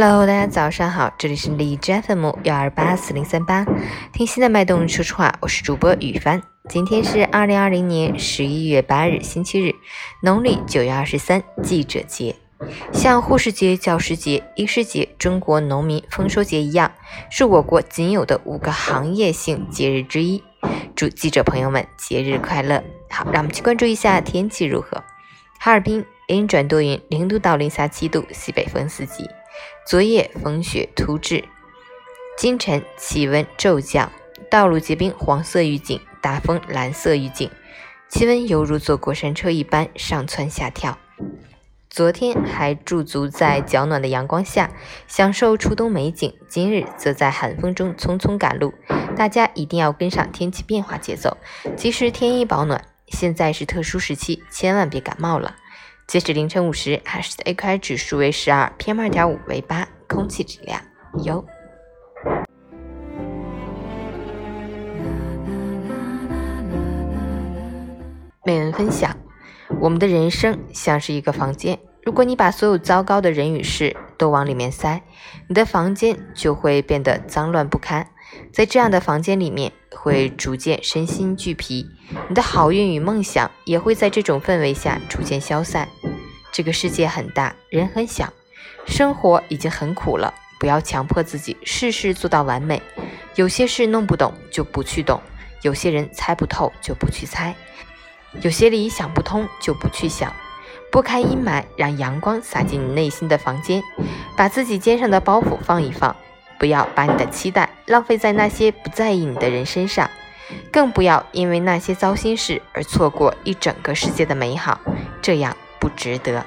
Hello，大家早上好，这里是荔枝 FM 幺二八四零三八，听心的脉动说实话，我是主播雨帆。今天是二零二零年十一月八日，星期日，农历九月二十三，记者节。像护士节、教师节、医师节、中国农民丰收节一样，是我国仅有的五个行业性节日之一。祝记者朋友们节日快乐！好，让我们去关注一下天气如何。哈尔滨阴转多云，零度到零下七度，西北风四级。昨夜风雪突至，今晨气温骤降，道路结冰黄色预警，大风蓝色预警，气温犹如坐过山车一般上蹿下跳。昨天还驻足在较暖的阳光下，享受初冬美景，今日则在寒风中匆匆赶路。大家一定要跟上天气变化节奏，及时添衣保暖。现在是特殊时期，千万别感冒了。截止凌晨五时，海市的 AQI 指数为十二，PM 二点五为八，空气质量优。美文分享：我们的人生像是一个房间，如果你把所有糟糕的人与事都往里面塞，你的房间就会变得脏乱不堪。在这样的房间里面，会逐渐身心俱疲，你的好运与梦想也会在这种氛围下逐渐消散。这个世界很大，人很小，生活已经很苦了，不要强迫自己事事做到完美。有些事弄不懂就不去懂，有些人猜不透就不去猜，有些理想不通就不去想。拨开阴霾，让阳光洒进你内心的房间，把自己肩上的包袱放一放，不要把你的期待浪费在那些不在意你的人身上，更不要因为那些糟心事而错过一整个世界的美好。这样。不值得。